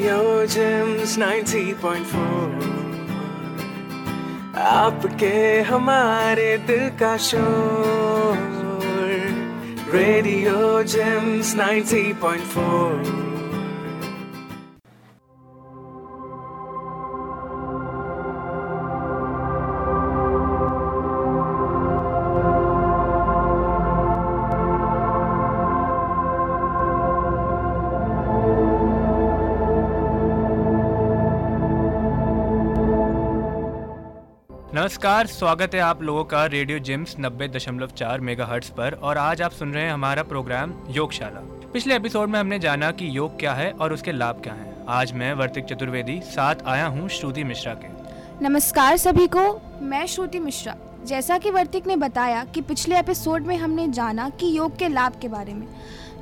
Radio Gems 90.4 आपके हमारे दिल का शोर। रेडियो जेम्स 90.4 नमस्कार, स्वागत है आप लोगों का रेडियो जिम्स नब्बे दशमलव चार मेगा पर और आज आप सुन रहे हैं हमारा प्रोग्राम योगशाला। पिछले एपिसोड में हमने जाना कि योग क्या है और उसके लाभ क्या हैं। आज मैं वर्तिक चतुर्वेदी, साथ आया हूँ श्रुति मिश्रा के। नमस्कार सभी को, मैं श्रुति मिश्रा। जैसा कि वर्तिक ने बताया कि पिछले एपिसोड में हमने जाना कि योग के लाभ के बारे में।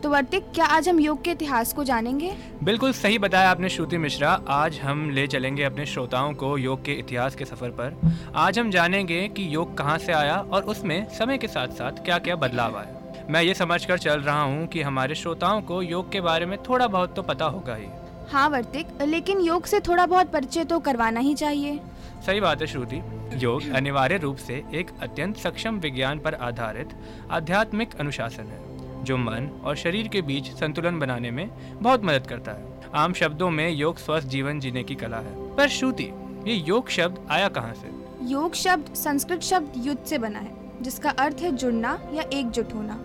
तो वर्तिक क्या आज हम योग के इतिहास को जानेंगे? बिल्कुल सही बताया आपने श्रुति मिश्रा। आज हम ले चलेंगे अपने श्रोताओं को योग के इतिहास के सफ़र पर। आज हम जानेंगे कि योग कहाँ से आया और उसमें समय के साथ साथ क्या क्या बदलाव आया मैं ये समझ कर चल रहा हूँ कि हमारे श्रोताओं को योग के बारे में थोड़ा बहुत तो पता होगा ही। हाँ वर्तिक लेकिन योग से थोड़ा बहुत परिचय तो करवाना ही चाहिए। सही बात है श्रुति। योग अनिवार्य रूप से एक अत्यंत सक्षम विज्ञान पर आधारित आध्यात्मिक अनुशासन है। जो मन और शरीर के बीच संतुलन बनाने में बहुत मदद करता है। आम शब्दों में योग स्वस्थ जीवन जीने की कला है। पर श्रुति ये योग शब्द आया कहाँ से? योग शब्द संस्कृत शब्द युद्ध से बना है जिसका अर्थ है जुड़ना या एकजुट होना।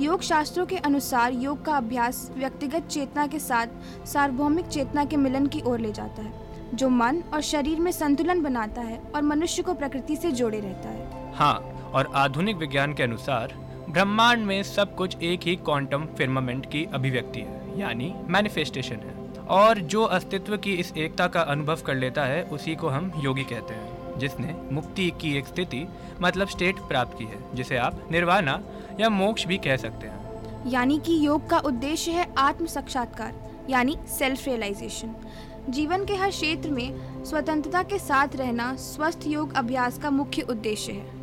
योग शास्त्रों के अनुसार योग का अभ्यास व्यक्तिगत चेतना के साथ सार्वभौमिक चेतना के मिलन की ओर ले जाता है जो मन और शरीर में संतुलन बनाता है और मनुष्य को प्रकृति से जोड़े रहता है। हाँ और आधुनिक विज्ञान के अनुसार ब्रह्मांड में सब कुछ एक ही क्वांटम फिर्मामेंट की अभिव्यक्ति है, यानी मैनिफेस्टेशन है। और जो अस्तित्व की इस एकता का अनुभव कर लेता है, उसी को हम योगी कहते हैं, जिसने मुक्ति की एक स्थिति मतलब स्टेट प्राप्त की है, जिसे आप निर्वाणा या मोक्ष भी कह सकते हैं। यानी कि योग का उद्देश्य है आत्म साक्षात्कार यानी सेल्फ रियलाइजेशन जीवन के हर क्षेत्र में स्वतंत्रता के साथ रहना, स्वस्थ योग अभ्यास का मुख्य उद्देश्य है।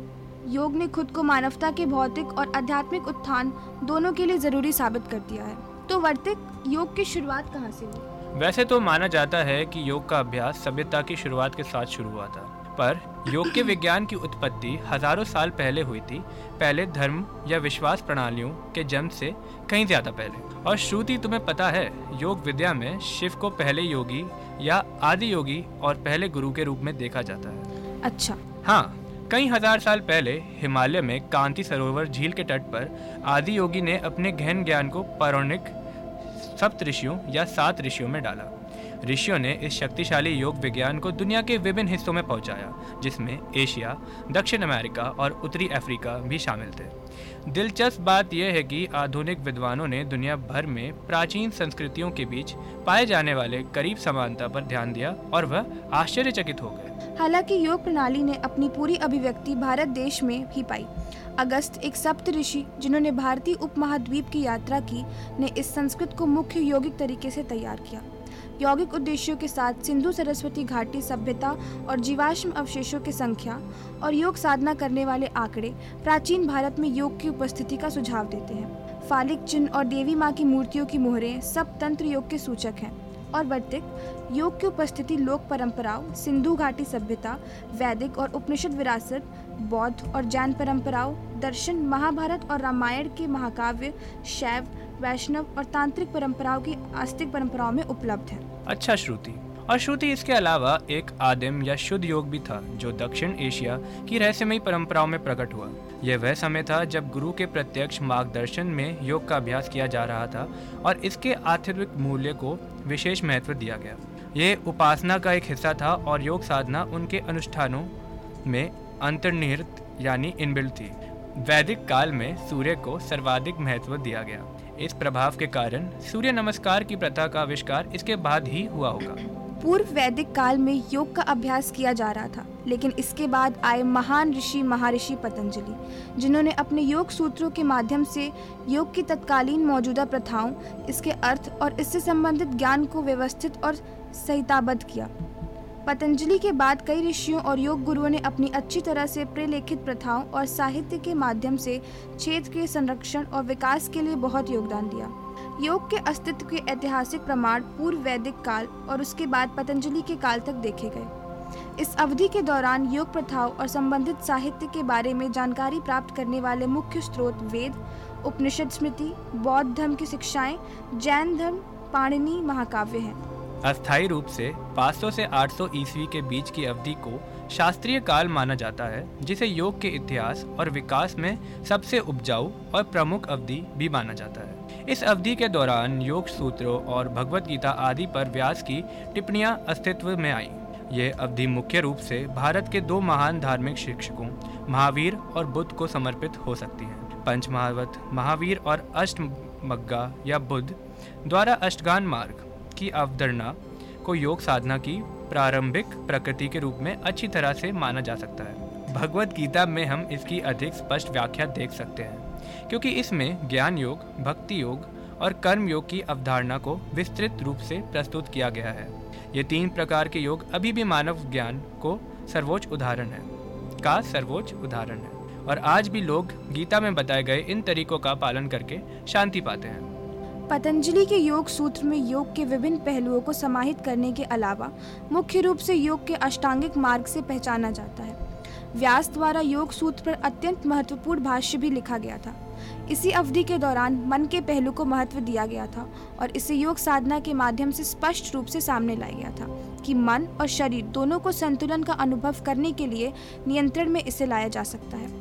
योग ने खुद को मानवता के भौतिक और आध्यात्मिक उत्थान दोनों के लिए ज़रूरी साबित कर दिया है। तो वर्तिक योग की शुरुआत कहाँ से हुई? वैसे तो माना जाता है कि योग का अभ्यास सभ्यता की शुरुआत के साथ शुरू हुआ था। पर योग के विज्ञान की उत्पत्ति हज़ारों साल पहले हुई थी। पहले धर्म या विश्वास प्रणालियों के जन्म से कहीं ज़्यादा पहले। और श्रुति तुम्हें पता है योग विद्या में शिव को पहले योगी या आदि योगी और पहले गुरु के रूप में देखा जाता है। अच्छा। हाँ कई हज़ार साल पहले हिमालय में कांति सरोवर झील के तट पर आदि योगी ने अपने गहन ज्ञान को पौराणिक सप्त ऋषियों या सात ऋषियों में डाला। ऋषियों ने इस शक्तिशाली योग विज्ञान को दुनिया के विभिन्न हिस्सों में पहुँचाया, जिसमें एशिया, दक्षिण अमेरिका और उत्तरी अफ्रीका भी शामिल थे। दिलचस्प बात यह है कि आधुनिक विद्वानों ने दुनिया भर में प्राचीन संस्कृतियों के बीच पाए जाने वाले करीब समानता पर ध्यान दिया और वह आश्चर्यचकित हो गए। हालाँकि योग प्रणाली ने अपनी पूरी अभिव्यक्ति भारत देश में भी पाई। अगस्त एक सप्त ऋषि, जिन्होंने भारतीय उपमहाद्वीप की यात्रा की, ने इस संस्कृत को मुख्य यौगिक तरीके से तैयार किया। यौगिक उद्देश्यों के साथ सिंधु सरस्वती घाटी सभ्यता और जीवाश्म अवशेषों की संख्या और योग साधना करने वाले आंकड़े प्राचीन भारत में योग की उपस्थिति का सुझाव देते हैं। फालिक चिन्ह और देवी माँ की मूर्तियों की मोहरें सब तंत्र योग के सूचक हैं। और वर्तिक, योग की उपस्थिति, लोक परंपराओं, सिंधु घाटी सभ्यता, वैदिक और उपनिषद विरासत, बौद्ध और जैन परंपराओं, दर्शन, महाभारत और रामायण के महाकाव्य, शैव, वैष्णव और तांत्रिक परंपराओं की आस्तिक परंपराओं में उपलब्ध है। अच्छा श्रुति। और श्रुति इसके अलावा एक आदिम या शुद्ध योग भी था, जो दक्षिण एशिया की रहस्यमयी परंपराओं में प्रकट हुआ। यह वह समय था जब गुरु के प्रत्यक्ष मार्गदर्शन में योग का अभ्यास किया जा रहा था और इसके आध्यात्मिक मूल्य को विशेष महत्व दिया गया। ये उपासना का एक हिस्सा था और योग साधना उनके अनुष्ठानों में अंतर्निहित यानी इनबिल्ट थी। वैदिक काल में सूर्य को सर्वाधिक महत्व दिया गया। इस प्रभाव के कारण सूर्य नमस्कार की प्रथा का आविष्कार इसके बाद ही हुआ होगा। पूर्व वैदिक काल में योग का अभ्यास किया जा रहा था, लेकिन इसके बाद आए महान ऋषि महर्षि पतंजलि, जिन्होंने अपने योग सूत्रों के माध्यम से योग की तत्कालीन मौजूदा प्रथाओं, इसके अर्थ और इससे संबंधित ज्ञान को व्यवस्थित और संहिताबद्ध किया। पतंजलि के बाद कई ऋषियों और योग गुरुओं ने अपनी अच्छी तरह से प्रेलेखित प्रथाओं और साहित्य के माध्यम से क्षेत्र के संरक्षण और विकास के लिए बहुत योगदान दिया। योग के अस्तित्व के ऐतिहासिक प्रमाण पूर्व वैदिक काल और उसके बाद पतंजलि के काल तक देखे गए। इस अवधि के दौरान योग प्रथाओं और संबंधित साहित्य के बारे में जानकारी प्राप्त करने वाले मुख्य स्रोत वेद, उपनिषद स्मृति, बौद्ध धर्म की शिक्षाएँ, जैन धर्म, पाणिनि, महाकाव्य हैं। अस्थायी रूप से 500 से 800 ईस्वी के बीच की अवधि को शास्त्रीय काल माना जाता है, जिसे योग के इतिहास और विकास में सबसे उपजाऊ और प्रमुख अवधि भी माना जाता है। इस अवधि के दौरान योग सूत्रों और भगवत गीता आदि पर व्यास की टिप्पणियाँ अस्तित्व में आई। यह अवधि मुख्य रूप से भारत के दो महान धार्मिक शिक्षकों, महावीर और बुद्ध को समर्पित हो सकती है। पंच महावत महावीर और अष्ट मग्गा या बुद्ध द्वारा अष्टगान मार्ग की अवधारणा को योग साधना की प्रारंभिक प्रकृति के रूप में अच्छी तरह से माना जा सकता है। भगवत गीता में हम इसकी अधिक स्पष्ट व्याख्या देख सकते हैं। क्योंकि इसमें ज्ञान योग, भक्ति योग और कर्म योग की अवधारणा को विस्तृत रूप से प्रस्तुत किया गया है। ये तीन प्रकार के योग अभी भी मानव ज्ञान को सर्वोच्च उदाहरण है, का सर्वोच्च उदाहरण है। और आज भी लोग गीता में बताए गए इन तरीकों का पालन करके शांति पाते हैं। पतंजलि के योग सूत्र में योग के विभिन्न पहलुओं को समाहित करने के अलावा मुख्य रूप से योग के अष्टांगिक मार्ग से पहचाना जाता है। व्यास द्वारा योग सूत्र पर अत्यंत महत्वपूर्ण भाष्य भी लिखा गया था। इसी अवधि के दौरान मन के पहलू को महत्व दिया गया था और इसे योग साधना के माध्यम से स्पष्ट रूप से सामने लाया गया था कि मन और शरीर दोनों को संतुलन का अनुभव करने के लिए नियंत्रण में इसे लाया जा सकता है।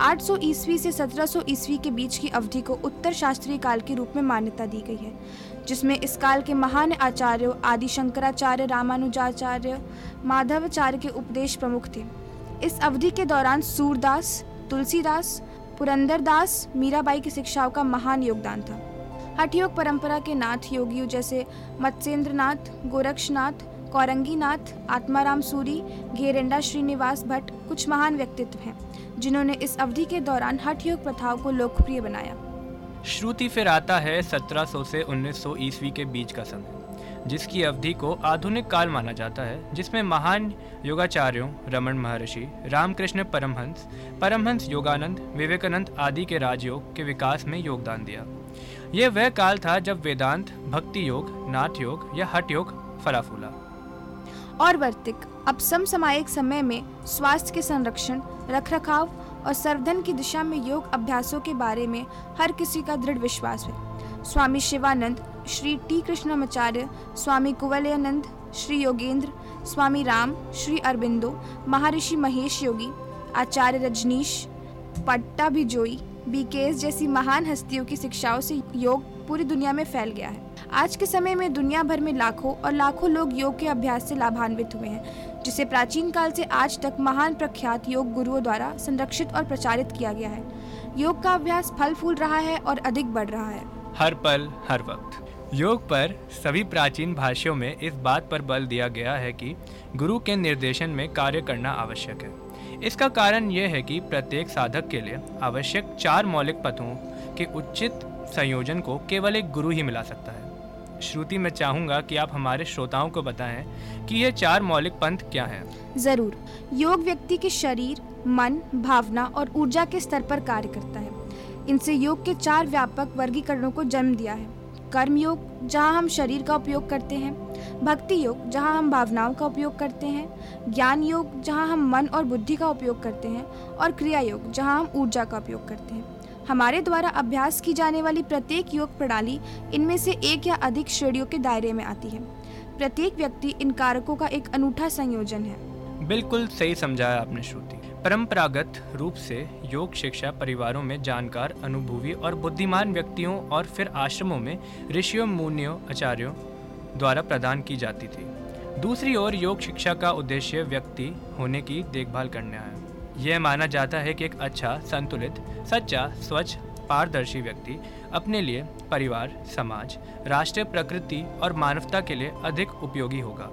800 ईस्वी से 1700 ईस्वी के बीच की अवधि को उत्तर शास्त्रीय काल के रूप में मान्यता दी गई है, जिसमें इस काल के महान आचार्यों आदि शंकराचार्य, रामानुजाचार्य, माधवाचार्य के उपदेश प्रमुख थे। इस अवधि के दौरान सूरदास, तुलसीदास, पुरंदरदास, मीराबाई की शिक्षाओं का महान योगदान था। हठ योग परंपरा के नाथ योगियों जैसे मत्स्येंद्रनाथ, गोरक्षनाथ, कौरंगीनाथ, आत्माराम सूरी, घेरेंडा श्रीनिवास भट्ट कुछ महान व्यक्तित्व हैं, जिन्होंने इस अवधि के दौरान हठ योग प्रथाओं को लोकप्रिय बनाया। श्रुति फिर आता है 1700 से 1900 ईस्वी के बीच का समय। जिसकी अवधि को आधुनिक काल माना जाता है, जिसमें महान योगाचार्यों रमन महर्षि, रामकृष्ण परमहंस परमहंस योगानंद, विवेकानंद आदि के राजयोग के विकास में योगदान दिया। यह वह काल था जब वेदांत, भक्ति योग, नाथ योग या हट योग फला फूला और वर्तिक, अब समसामयिक समय में स्वास्थ्य के संरक्षण, रखरखाव और सर्वधन की दिशा में योग अभ्यासों के बारे में हर किसी का दृढ़ विश्वास है। स्वामी शिवानंद श्री टी कृष्णमाचार्य स्वामी कुवलयानंद, श्री योगेंद्र, स्वामी राम, श्री अरबिंदो, महर्षि महेश योगी, आचार्य रजनीश पट्टा भिजोई बीकेएस जैसी महान हस्तियों की शिक्षाओं से योग पूरी दुनिया में फैल गया है। आज के समय में दुनिया भर में लाखों और लाखों लोग योग के अभ्यास से लाभान्वित हुए हैं, जिसे प्राचीन काल से आज तक महान प्रख्यात योग गुरुओं द्वारा संरक्षित और प्रचारित किया गया है। योग का अभ्यास फल फूल रहा है और अधिक बढ़ रहा है। हर पल, हर वक्त। योग पर सभी प्राचीन भाष्यों में इस बात पर बल दिया गया है कि गुरु के निर्देशन में कार्य करना आवश्यक है। इसका कारण यह है कि प्रत्येक साधक के लिए आवश्यक चार मौलिक पथों के उचित संयोजन को केवल एक गुरु ही मिला सकता है। श्रुति मैं चाहूँगा कि आप हमारे श्रोताओं को बताएँ कि ये चार मौलिक पंथ क्या हैं। ज़रूर। योग व्यक्ति के शरीर, मन, भावना और ऊर्जा के स्तर पर कार्य करता है। इनसे योग के चार व्यापक वर्गीकरणों को जन्म दिया है। कर्म योग, जहाँ हम शरीर का उपयोग करते हैं, भक्ति योग, जहाँ हम भावनाओं का उपयोग करते हैं, ज्ञान योग, जहाँ हम मन और बुद्धि का उपयोग करते हैं, और क्रिया योग, जहाँ हम ऊर्जा का उपयोग करते हैं। हमारे द्वारा अभ्यास की जाने वाली प्रत्येक योग प्रणाली इनमें से एक या अधिक श्रेणियों के दायरे में आती है। प्रत्येक व्यक्ति इन कारकों का एक अनूठा संयोजन है। बिल्कुल सही समझाया आपने, श्रुति। परंपरागत रूप से योग शिक्षा परिवारों में जानकार, अनुभवी और बुद्धिमान व्यक्तियों और फिर आश्रमों में ऋषियों, मुनियों, आचार्यों द्वारा प्रदान की जाती थी। दूसरी ओर योग शिक्षा का उद्देश्य व्यक्ति होने की देखभाल करना है। यह माना जाता है कि एक अच्छा संतुलित, सच्चा, स्वच्छ, पारदर्शी व्यक्ति अपने लिए परिवार, समाज, राष्ट्र, प्रकृति और मानवता के लिए अधिक उपयोगी होगा।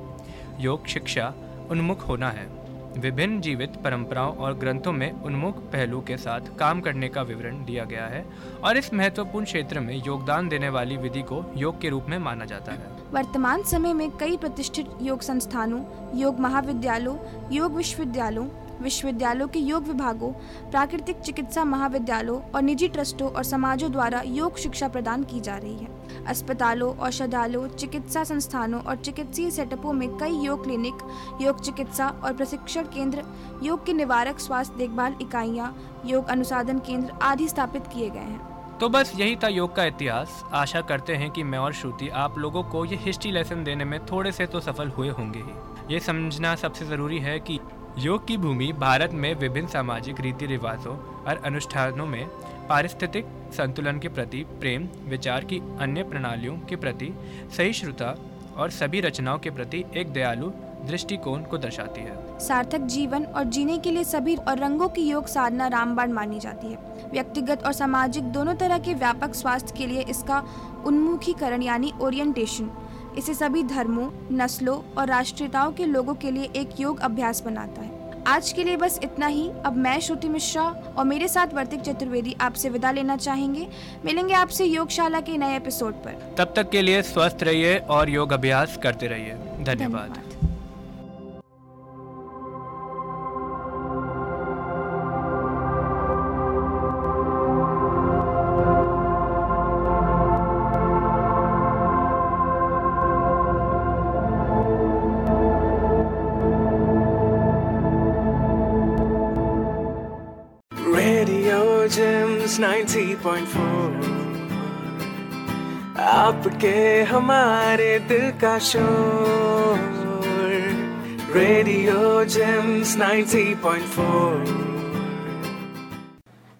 योग शिक्षा उन्मुख होना है। विभिन्न जीवित परंपराओं और ग्रंथों में उन्मुख पहलू के साथ काम करने का विवरण दिया गया है और इस महत्वपूर्ण क्षेत्र में योगदान देने वाली विधि को योग के रूप में माना जाता है। वर्तमान समय में कई प्रतिष्ठित योग संस्थानों, योग महाविद्यालयों, योग विश्वविद्यालयों विश्वविद्यालयों के योग विभागों, प्राकृतिक चिकित्सा महाविद्यालयों और निजी ट्रस्टों और समाजों द्वारा योग शिक्षा प्रदान की जा रही है। अस्पतालों, औषधालयों, चिकित्सा संस्थानों और चिकित्सीय सेटअपों में कई योग क्लिनिक, योग चिकित्सा और प्रशिक्षण केंद्र, योग के निवारक स्वास्थ्य देखभाल इकाइयाँ, योग अनुसाधन केंद्र आदि स्थापित किए गए हैं। तो बस यही था योग का इतिहास। आशा करते हैं कि मैं और श्रुति आप लोगों को ये हिस्ट्री लेसन देने में थोड़े से तो सफल हुए होंगे ही। ये समझना सबसे ज़रूरी है कि योग की भूमि भारत में विभिन्न सामाजिक रीति रिवाजों और अनुष्ठानों में पारिस्थितिक संतुलन के प्रति, प्रेम, विचार की अन्य प्रणालियों के प्रति, सहिष्णुता और सभी रचनाओं के प्रति एक दयालु दृष्टिकोण को दर्शाती है। सार्थक जीवन और जीने के लिए सभी और रंगों की योग साधना रामबाण मानी जाती है। व्यक्तिगत और सामाजिक दोनों तरह के व्यापक स्वास्थ्य के लिए इसका उन्मुखीकरण यानी ओरिएंटेशन इसे सभी धर्मों नस्लों और राष्ट्रीयताओं के लोगों के लिए एक योग अभ्यास बनाता है। आज के लिए बस इतना ही। अब मैं श्रुति मिश्रा और मेरे साथ वर्तिक चतुर्वेदी आपसे विदा लेना चाहेंगे। मिलेंगे आपसे योगशाला के नए एपिसोड पर। तब तक के लिए स्वस्थ रहिए और योग अभ्यास करते रहिए। धन्यवाद, 90.4 आपके हमारे दिल का शोर। Radio James 90.4